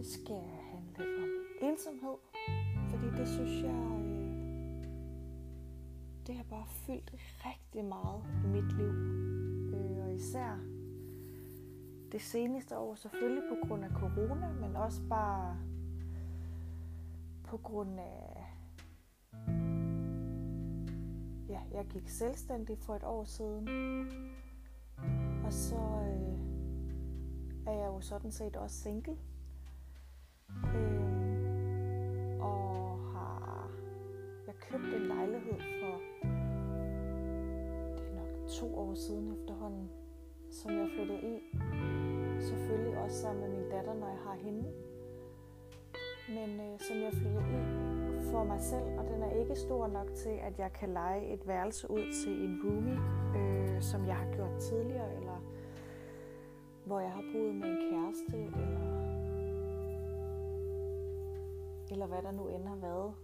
det skal handle om ensomhed, fordi det synes jeg, øh, det har bare fyldt rigtig meget i mit liv. Øh, og især det seneste år, selvfølgelig på grund af corona, men også bare på grund af, ja, jeg gik selvstændig for et år siden, og så øh, er jeg jo sådan set også single. Øh, og har jeg købt en lejlighed for det er nok to år siden efterhånden, som jeg flyttede i. Selvfølgelig også sammen med min datter, når jeg har hende. Men øh, som jeg flyttede i for mig selv, og den er ikke stor nok til, at jeg kan lege et værelse ud til en roomie, øh, som jeg har gjort tidligere, eller hvor jeg har boet med en kæreste, eller, eller hvad der nu end har været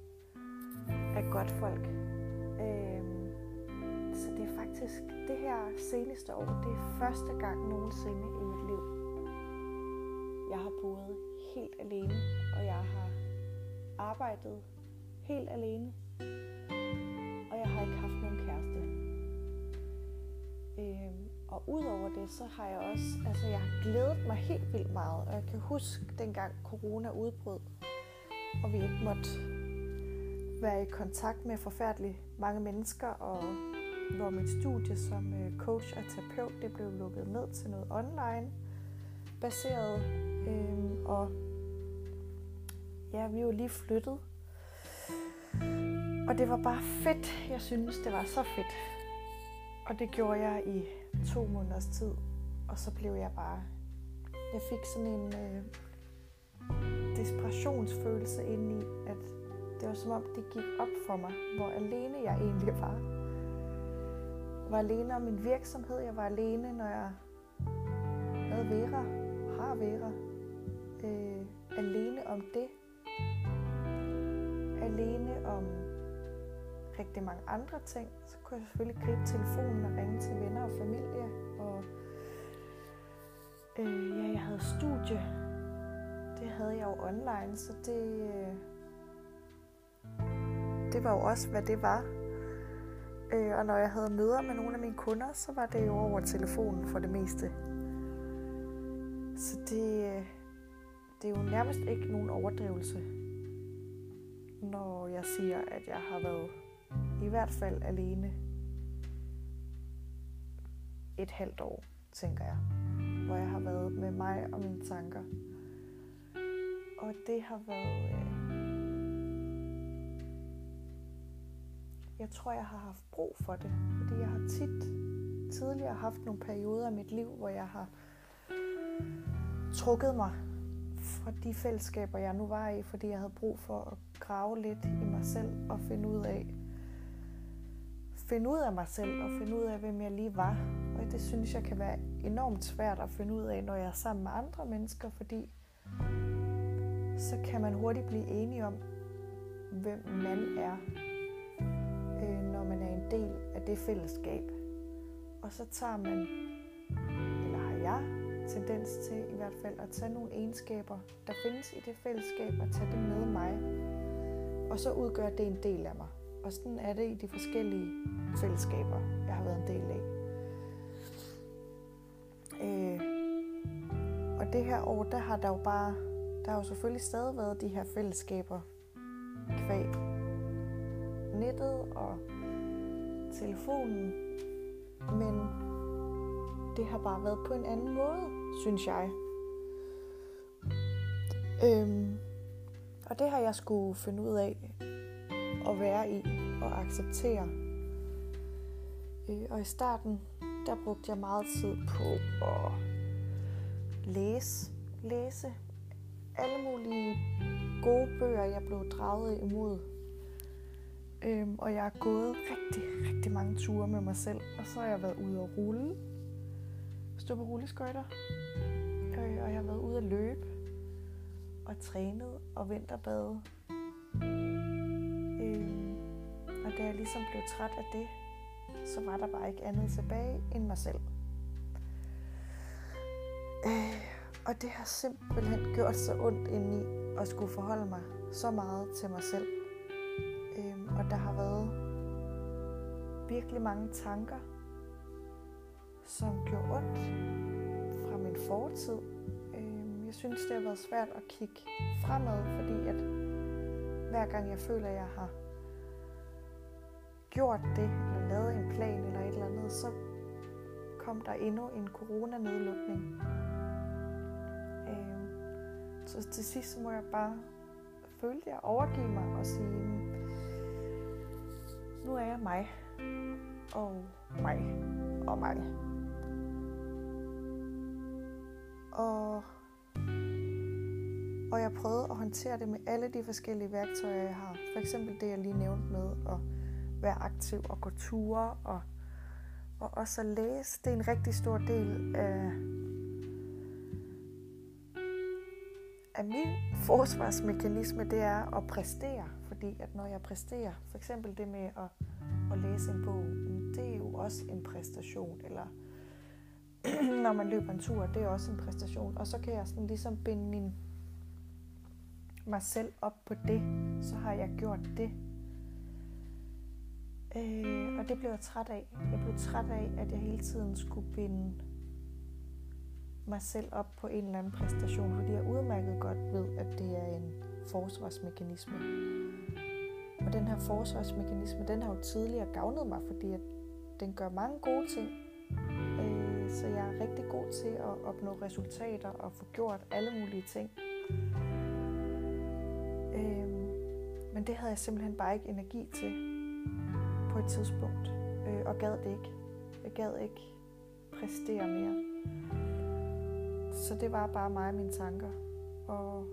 af godt folk. Øh, så det er faktisk det her seneste år, det er første gang nogensinde i mit liv, jeg har boet helt alene, og jeg har arbejdet helt alene, og jeg har ikke haft nogen kæreste. Øhm, og udover det, så har jeg også, altså jeg har glædet mig helt vildt meget, og jeg kan huske dengang corona udbrød, og vi ikke måtte være i kontakt med forfærdeligt mange mennesker, og hvor mit studie som øh, coach og terapeut, det blev lukket ned til noget online baseret, øhm, og ja, vi er jo lige flyttet. Og det var bare fedt. Jeg synes, det var så fedt. Og det gjorde jeg i to måneders tid. Og så blev jeg bare... Jeg fik sådan en øh, desperationsfølelse ind i, at det var som om, det gik op for mig, hvor alene jeg egentlig var. Jeg var alene om min virksomhed. Jeg var alene, når jeg havde Vera, har Vera. Øh, alene om det. Alene om rigtig mange andre ting. Så kunne jeg selvfølgelig gribe telefonen og ringe til venner og familie. Og øh, ja, jeg havde studie. Det havde jeg jo online, så det, øh, det var jo også, hvad det var. Øh, og når jeg havde møder med nogle af mine kunder, så var det jo over telefonen for det meste. Så det, øh, det er jo nærmest ikke nogen overdrivelse, når jeg siger, at jeg har været i hvert fald alene et halvt år, tænker jeg. Hvor jeg har været med mig og mine tanker. Og det har været... Øh, jeg tror, jeg har haft brug for det. Fordi jeg har tit tidligere haft nogle perioder i mit liv, hvor jeg har trukket mig fra de fællesskaber, jeg nu var i, fordi jeg havde brug for at grave lidt i mig selv og finde ud af, finde ud af mig selv og finde ud af, hvem jeg lige var. Og det synes jeg kan være enormt svært at finde ud af, når jeg er sammen med andre mennesker, fordi så kan man hurtigt blive enige om, hvem man er, øh, når man er en del af det fællesskab. Og så tager man, eller har jeg, tendens til i hvert fald at tage nogle egenskaber, der findes i det fællesskab, og tage det med mig. Og så udgør det en del af mig. Og sådan er det i de forskellige fællesskaber, jeg har været en del af. Øh, og det her år, der har der jo bare, der har jo selvfølgelig stadig været de her fællesskaber kvæg nettet og telefonen, men det har bare været på en anden måde, synes jeg. Øhm, og det har jeg skulle finde ud af at være i og acceptere. Øh, og i starten, der brugte jeg meget tid på at læse, læse alle mulige gode bøger, jeg blev draget imod. Øhm, og jeg har gået rigtig, rigtig mange ture med mig selv. Og så har jeg været ude at rulle. Stå på rulleskøjter. Øh, og jeg har været ude at løbe. Og trænet og vinterbade. Øhm, og da jeg ligesom blev træt af det, så var der bare ikke andet tilbage end mig selv. Øh, og det har simpelthen gjort så ondt indeni at skulle forholde mig så meget til mig selv. Øhm, og der har været virkelig mange tanker, som gjorde ondt fra min fortid. Øhm, jeg synes, det har været svært at kigge fremad, fordi at hver gang jeg føler, at jeg har gjort det, eller lavet en plan eller et eller andet, så kom der endnu en coronanedlukning. Så til sidst så må jeg bare føle, at jeg overgive mig og sige, nu er jeg mig, og mig, og mig. Og, og jeg prøvede at håndtere det med alle de forskellige værktøjer, jeg har. For eksempel det, jeg lige nævnte med at være aktiv og gå ture og og også at læse. Det er en rigtig stor del af, at min forsvarsmekanisme, det er at præstere. Fordi at når jeg præsterer, for eksempel det med at, at læse en bog, det er jo også en præstation. Eller når man løber en tur, det er også en præstation. Og så kan jeg sådan ligesom binde min, mig selv op på det. Så har jeg gjort det Øh, og det blev jeg træt af. Jeg blev træt af, at jeg hele tiden skulle binde mig selv op på en eller anden præstation, fordi jeg udmærket godt ved, at det er en forsvarsmekanisme. Og den her forsvarsmekanisme, den har jo tidligere gavnet mig, fordi at den gør mange gode ting. Øh, så jeg er rigtig god til at opnå resultater og få gjort alle mulige ting. Øh, men det havde jeg simpelthen bare ikke energi til på et tidspunkt, øh, og gad det ikke. Jeg gad ikke præstere mere. Så det var bare mig og mine tanker. Og,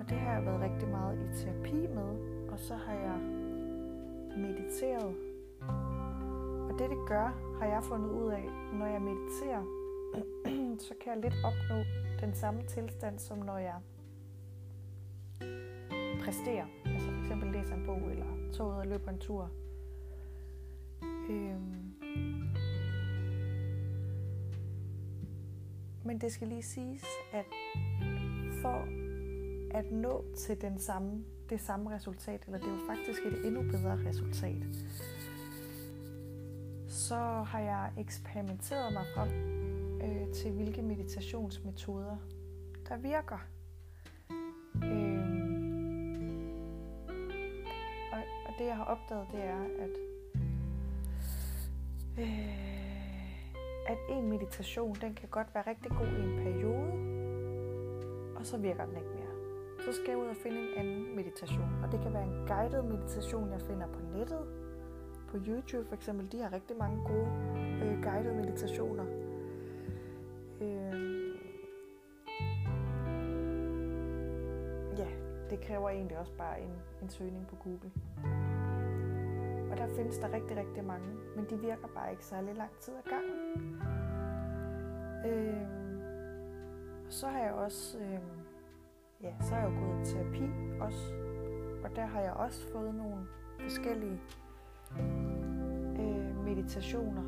og det har jeg været rigtig meget i terapi med, og så har jeg mediteret. Og det det gør, har jeg fundet ud af, når jeg mediterer, så kan jeg lidt opnå den samme tilstand, som når jeg præsterer. Altså for eksempel læser en bog, eller tager ud og løber en tur. Øhm. Men det skal lige siges, at for at nå til den samme, det samme resultat, eller det er jo faktisk et endnu bedre resultat, så har jeg eksperimenteret mig frem øh, til, hvilke meditationsmetoder, der virker. Øh, det jeg har opdaget, det er, at, øh, at en meditation, den kan godt være rigtig god i en periode, og så virker den ikke mere. Så skal jeg ud og finde en anden meditation. Og det kan være en guided meditation, jeg finder på nettet. På YouTube for eksempel, de har rigtig mange gode øh, guided meditationer. Øh, ja, det kræver egentlig også bare en, en søgning på Google. Og der findes der rigtig, rigtig mange, men de virker bare ikke særlig lang tid ad gangen. Øh, så har jeg også, øh, ja, så har jeg jo gået i terapi også, og der har jeg også fået nogle forskellige øh, meditationer,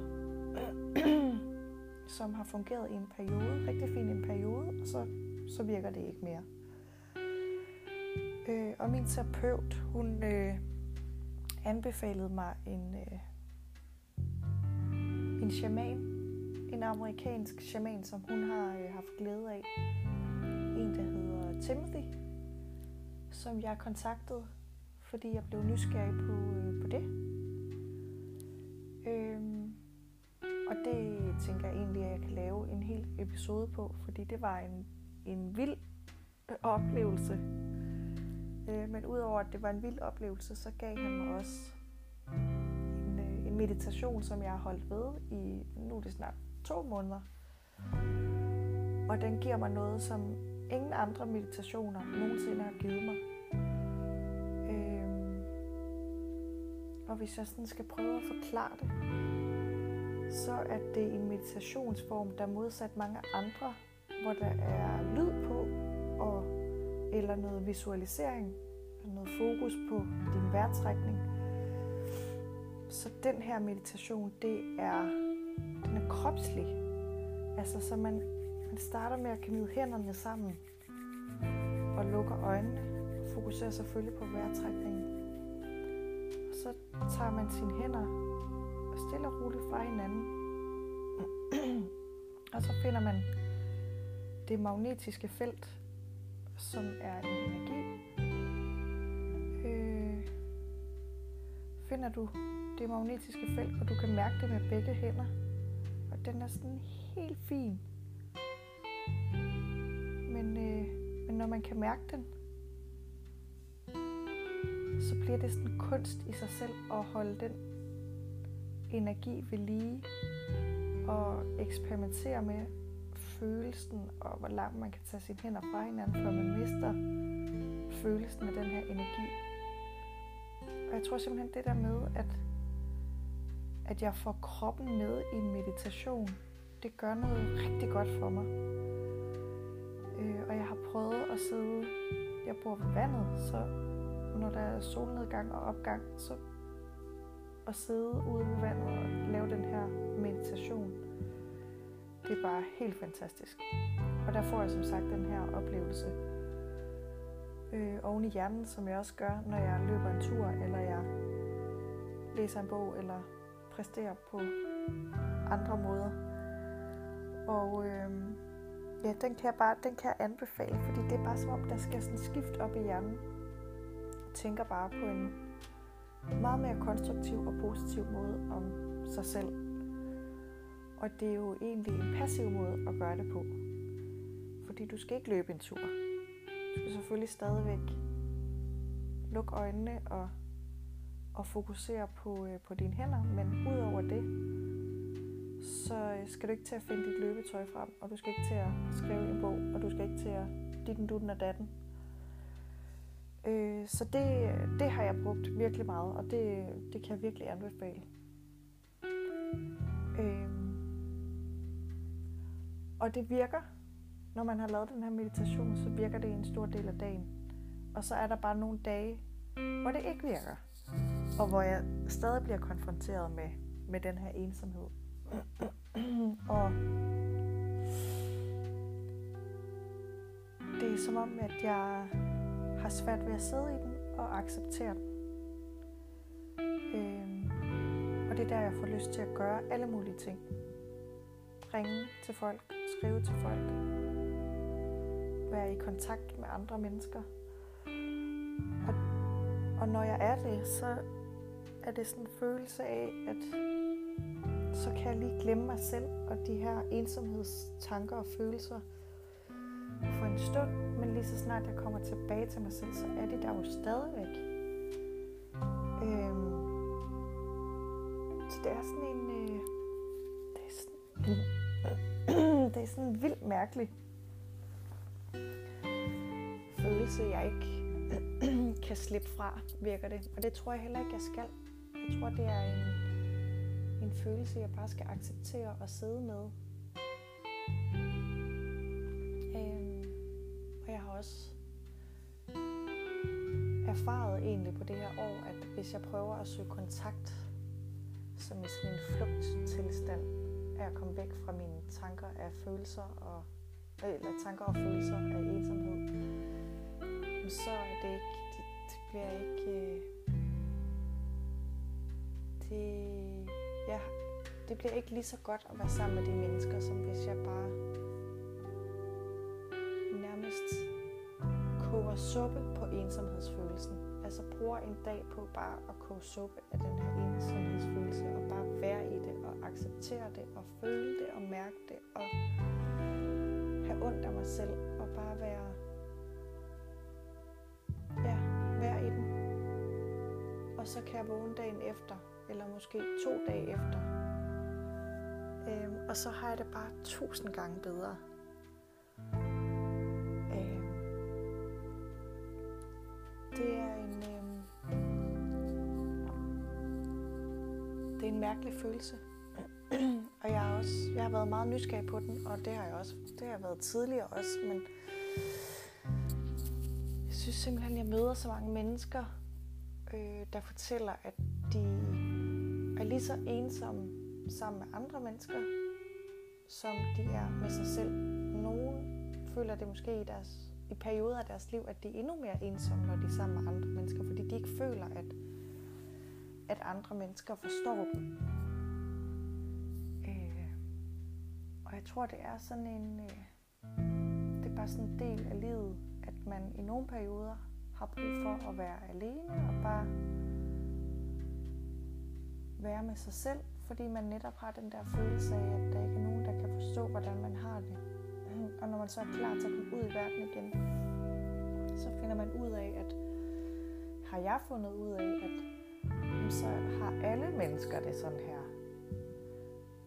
som har fungeret i en periode, rigtig fint i en periode, og så, så virker det ikke mere. Øh, og min terapeut, hun, øh, anbefalede mig en, øh, en shaman, en amerikansk shaman, som hun har øh, haft glæde af. En, der hedder Timothy, som jeg kontaktede, fordi jeg blev nysgerrig på, øh, på det. Øhm, og det tænker jeg egentlig, at jeg kan lave en hel episode på, fordi det var en, en vild oplevelse Øh, men udover at det var en vild oplevelse, så gav han mig også en, øh, en meditation, som jeg har holdt ved i, nu er det snart to måneder. Og den giver mig noget, som ingen andre meditationer nogensinde har givet mig. Øh, og hvis jeg sådan skal prøve at forklare det, så er det en meditationsform, der modsat mange andre, hvor der er lyd på eller noget visualisering, noget fokus på din vejrtrækning. Så den her meditation, det er, den er kropslig. Altså, så man, man starter med at knyde hænderne sammen og lukker øjnene. Fokuserer selvfølgelig på vejrtrækningen. Og så tager man sine hænder og stille og roligt fra hinanden. og så finder man det magnetiske felt, som er en energi. Øh, finder du det magnetiske felt, og du kan mærke det med begge hænder. Og den er sådan helt fin. Men, øh, men når man kan mærke den, så bliver det sådan kunst i sig selv at holde den energi ved lige og eksperimentere med følelsen og hvor langt man kan tage sine hænder fra hinanden, før man mister følelsen af den her energi. Og jeg tror simpelthen det der med, at, at jeg får kroppen med i en meditation, det gør noget rigtig godt for mig. Øh, og jeg har prøvet at sidde, jeg bor ved vandet, så når der er solnedgang og opgang, så at sidde ude ved vandet og lave den her meditation, er bare helt fantastisk. Og der får jeg som sagt den her oplevelse øh, oven i hjernen, som jeg også gør, når jeg løber en tur, eller jeg læser en bog, eller præsterer på andre måder. Og øh, ja, den kan jeg bare den kan jeg anbefale, fordi det er bare som om, der skal sådan skift op i hjernen. Jeg tænker bare på en meget mere konstruktiv og positiv måde om sig selv. Og det er jo egentlig en passiv måde at gøre det på. Fordi du skal ikke løbe en tur. Du skal selvfølgelig stadigvæk lukke øjnene og, og fokusere på, øh, på dine hænder. Men udover det, så øh, skal du ikke til at finde dit løbetøj frem, og du skal ikke til at skrive en bog, og du skal ikke til at ditten, dutten og datten. Øh, så det, det har jeg brugt virkelig meget, og det, det kan jeg virkelig anbefale. Og det virker, når man har lavet den her meditation, så virker det en stor del af dagen. Og så er der bare nogle dage, hvor det ikke virker. Og hvor jeg stadig bliver konfronteret med, med den her ensomhed. og det er som om, at jeg har svært ved at sidde i den og acceptere den. Øhm, og det er der, jeg får lyst til at gøre alle mulige ting. Ringe til folk, skrive til folk, være i kontakt med andre mennesker. Og, og når jeg er det, så er det sådan en følelse af, at så kan jeg lige glemme mig selv og de her ensomhedstanker og følelser for en stund, men lige så snart jeg kommer tilbage til mig selv, så er det der jo stadigvæk. Mærkelig følelse, jeg ikke kan slippe fra, virker det. Og det tror jeg heller ikke, jeg skal. Jeg tror, det er en, en følelse, jeg bare skal acceptere og sidde med. Øhm, og jeg har også erfaret egentlig på det her år, at hvis jeg prøver at søge kontakt, som i sådan en flugttilstand, er at komme væk fra mine tanker af følelser og eller tanker og følelser af ensomhed, så er det ikke, det, det bliver ikke, øh, det, ja, det bliver ikke lige så godt at være sammen med de mennesker, som hvis jeg bare nærmest koger suppe på ensomhedsfølelsen. Altså bruger en dag på bare at koge suppe af den her ensomhedsfølelse, og bare være i det, og acceptere det, og føle det, og mærke det, og have ondt af mig selv, og bare være, ja, være i den. Og så kan jeg vågne dagen efter, eller måske to dage efter. Øhm, og så har jeg det bare tusind gange bedre. Øhm, det er en, øhm, det er en mærkelig følelse. og jeg har også, jeg har været meget nysgerrig på den, og det har jeg også, det har jeg været tidligere også, men jeg synes simpelthen, jeg møder så mange mennesker, øh, der fortæller, at de er lige så ensomme sammen med andre mennesker, som de er med sig selv. Nogle føler det måske i, deres, i perioder af deres liv, at de er endnu mere ensomme, når de er sammen med andre mennesker, fordi de ikke føler, at, at andre mennesker forstår dem. Jeg tror, det er sådan en... Øh, det er bare sådan en del af livet, at man i nogle perioder har brug for at være alene og bare være med sig selv, fordi man netop har den der følelse af, at der ikke er nogen, der kan forstå, hvordan man har det. Og når man så er klar til at komme ud i verden igen, så finder man ud af, at har jeg fundet ud af, at så har alle mennesker det sådan her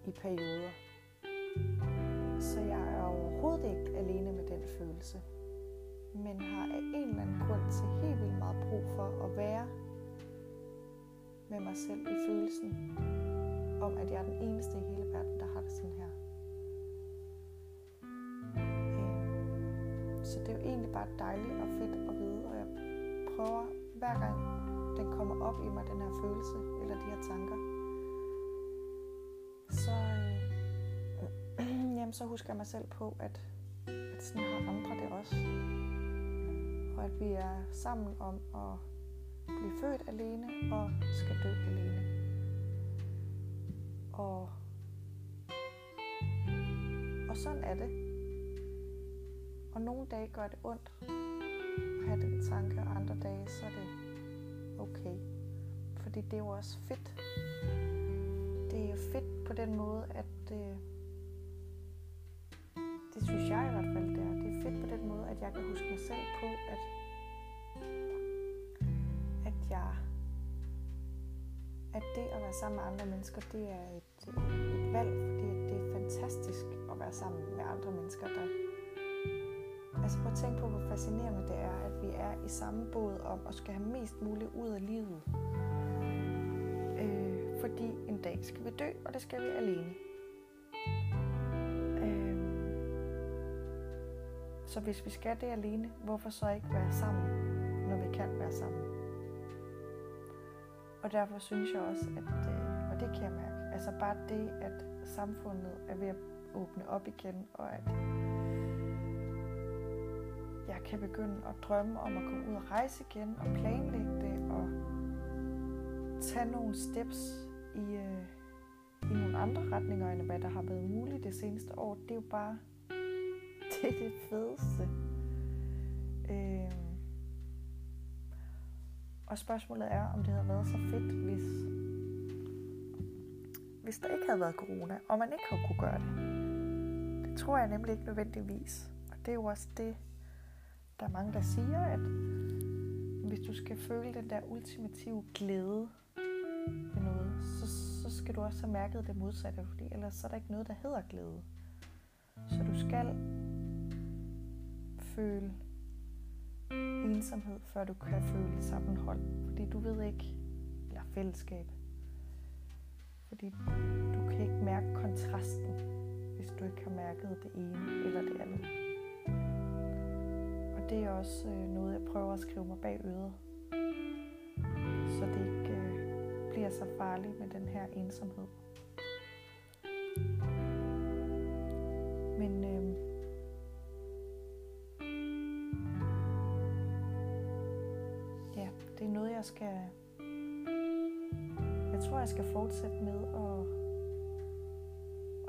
i perioder. Så jeg er overhovedet ikke alene med den følelse, men har af en eller anden grund til helt vildt meget brug for at være med mig selv i følelsen om, at jeg er den eneste i hele verden, der har det sådan her. Øhm, så det er jo egentlig bare dejligt og fedt at vide, og jeg prøver hver gang den kommer op i mig, den her følelse eller de her tanker, så, jamen, så husker jeg mig selv på, at, at sådan har andre det også. Og at vi er sammen om at blive født alene og skal dø alene. Og, og sådan er det. Og nogle dage gør det ondt at have den tanke, og andre dage så er det okay. Fordi det er jo også fedt. Det er jo fedt på den måde, at øh, det synes jeg i hvert fald, det er. Det er fedt på den måde, at jeg kan huske mig selv på, at at jeg, at det at være sammen med andre mennesker, det er et, et valg, fordi det er fantastisk at være sammen med andre mennesker, der Altså prøv at tænke på, hvor fascinerende det er, at vi er i samme båd om at skal have mest muligt ud af livet. Øh, fordi en dag skal vi dø, og det skal vi alene. Så hvis vi skal det alene, hvorfor så ikke være sammen, når vi kan være sammen? Og derfor synes jeg også, at, øh, og det kan jeg mærke, altså bare det, at samfundet er ved at åbne op igen, og at jeg kan begynde at drømme om at komme ud og rejse igen, og planlægge det, og tage nogle steps i, øh, i nogle andre retninger, end hvad der har været muligt det seneste år. Det er jo bare, det er det fedeste. Øh, og spørgsmålet er, om det havde været så fedt, hvis, hvis der ikke havde været corona, og man ikke havde kunne gøre det. Det tror jeg nemlig ikke nødvendigvis. Og det er jo også det, der er mange, der siger, at hvis du skal føle den der ultimative glæde ved noget, så, så skal du også have mærket det modsatte, fordi ellers så er der ikke noget, der hedder glæde. Så du skal føle ensomhed, før du kan føle sammenhold. Fordi du ved ikke, eller fællesskab. Fordi du kan ikke mærke kontrasten, hvis du ikke har mærket det ene eller det andet. Og det er også øh, noget, jeg prøver at skrive mig bag øret. Så det ikke øh, bliver så farligt med den her ensomhed. Skal fortsætte med at,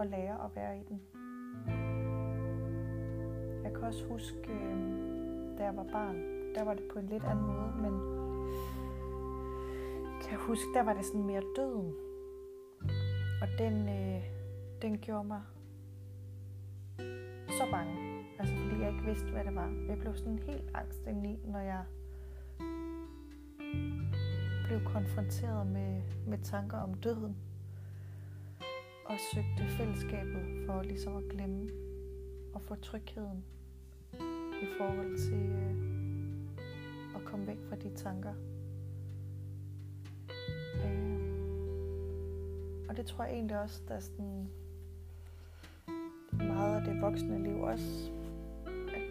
at lære at være i den. Jeg kan også huske, øh, da jeg var barn, der var det på en lidt anden måde, men kan jeg huske, der var det sådan mere døden. Og den, øh, den gjorde mig så bange. Altså fordi jeg ikke vidste, hvad det var. Jeg blev sådan helt angst indeni, når jeg blev konfronteret med, med tanker om døden og søgte fællesskabet for ligesom at glemme og få trygheden i forhold til øh, at komme væk fra de tanker. Øh, og det tror jeg egentlig også, der er sådan meget af det voksne liv også,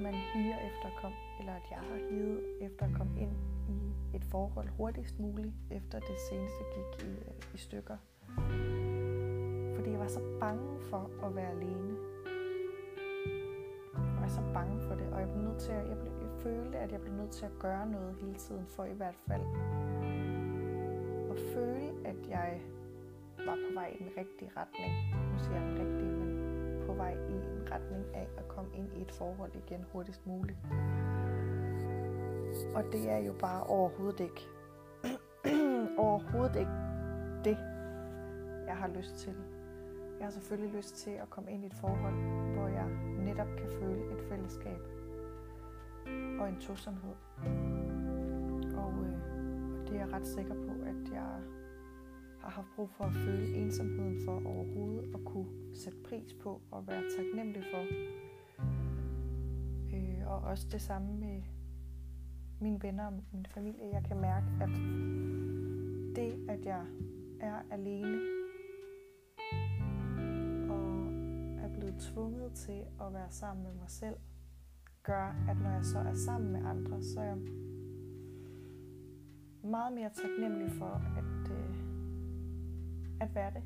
man higer efter at komme, eller at jeg har higet efter at komme ind i et forhold hurtigst muligt, efter det seneste gik i, øh, i stykker. Fordi jeg var så bange for at være alene. Var så bange for det, og jeg blev nødt til at, jeg, blev, jeg følte, at jeg blev nødt til at gøre noget hele tiden, for i hvert fald at føle, at jeg var på vej i den rigtige retning. Nu siger jeg den rigtige, vej i en retning af at komme ind i et forhold igen hurtigst muligt. Og det er jo bare overhovedet ikke, overhovedet ikke det, jeg har lyst til. Jeg har selvfølgelig lyst til at komme ind i et forhold, hvor jeg netop kan føle et fællesskab og en tosomhed. Og, øh, og det er jeg ret sikker på, at jeg har haft brug for at føle ensomheden for overhovedet at kunne sætte pris på og være taknemmelig for. Øh, og også det samme med mine venner og min familie. Jeg kan mærke, at det, at jeg er alene og er blevet tvunget til at være sammen med mig selv, gør, at når jeg så er sammen med andre, så er jeg meget mere taknemmelig for at, at være det.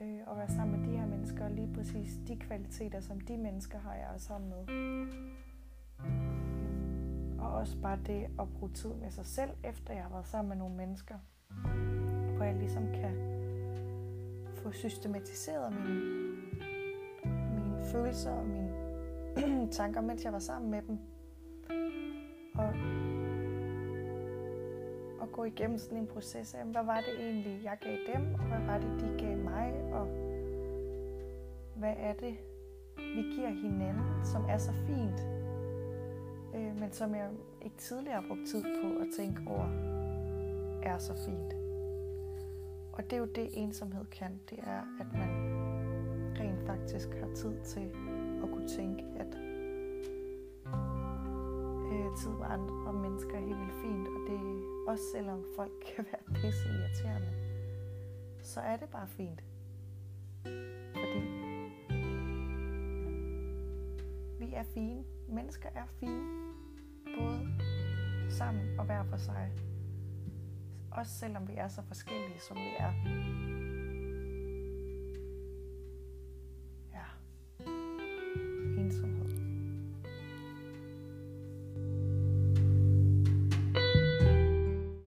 Øh, og være sammen med de her mennesker, og lige præcis de kvaliteter, som de mennesker har, jeg er sammen med. Og også bare det at bruge tid med sig selv, efter jeg har været sammen med nogle mennesker. Hvor jeg ligesom kan få systematiseret mine, mine følelser og mine tanker, mens jeg var sammen med dem. Gå igennem sådan en proces af, hvad var det egentlig, jeg gav dem, og hvad var det, de gav mig, og hvad er det, vi giver hinanden, som er så fint, øh, men som jeg ikke tidligere har brugt tid på at tænke over, er så fint. Og det er jo det, ensomhed kan. Det er, at man rent faktisk har tid til at kunne tænke, at øh, tid med andre mennesker er helt vildt fint. Og det også selvom folk kan være pisse irriterende, så er det bare fint. Fordi vi er fine. Mennesker er fine. Både sammen og hver for sig. Også selvom vi er så forskellige, som vi er.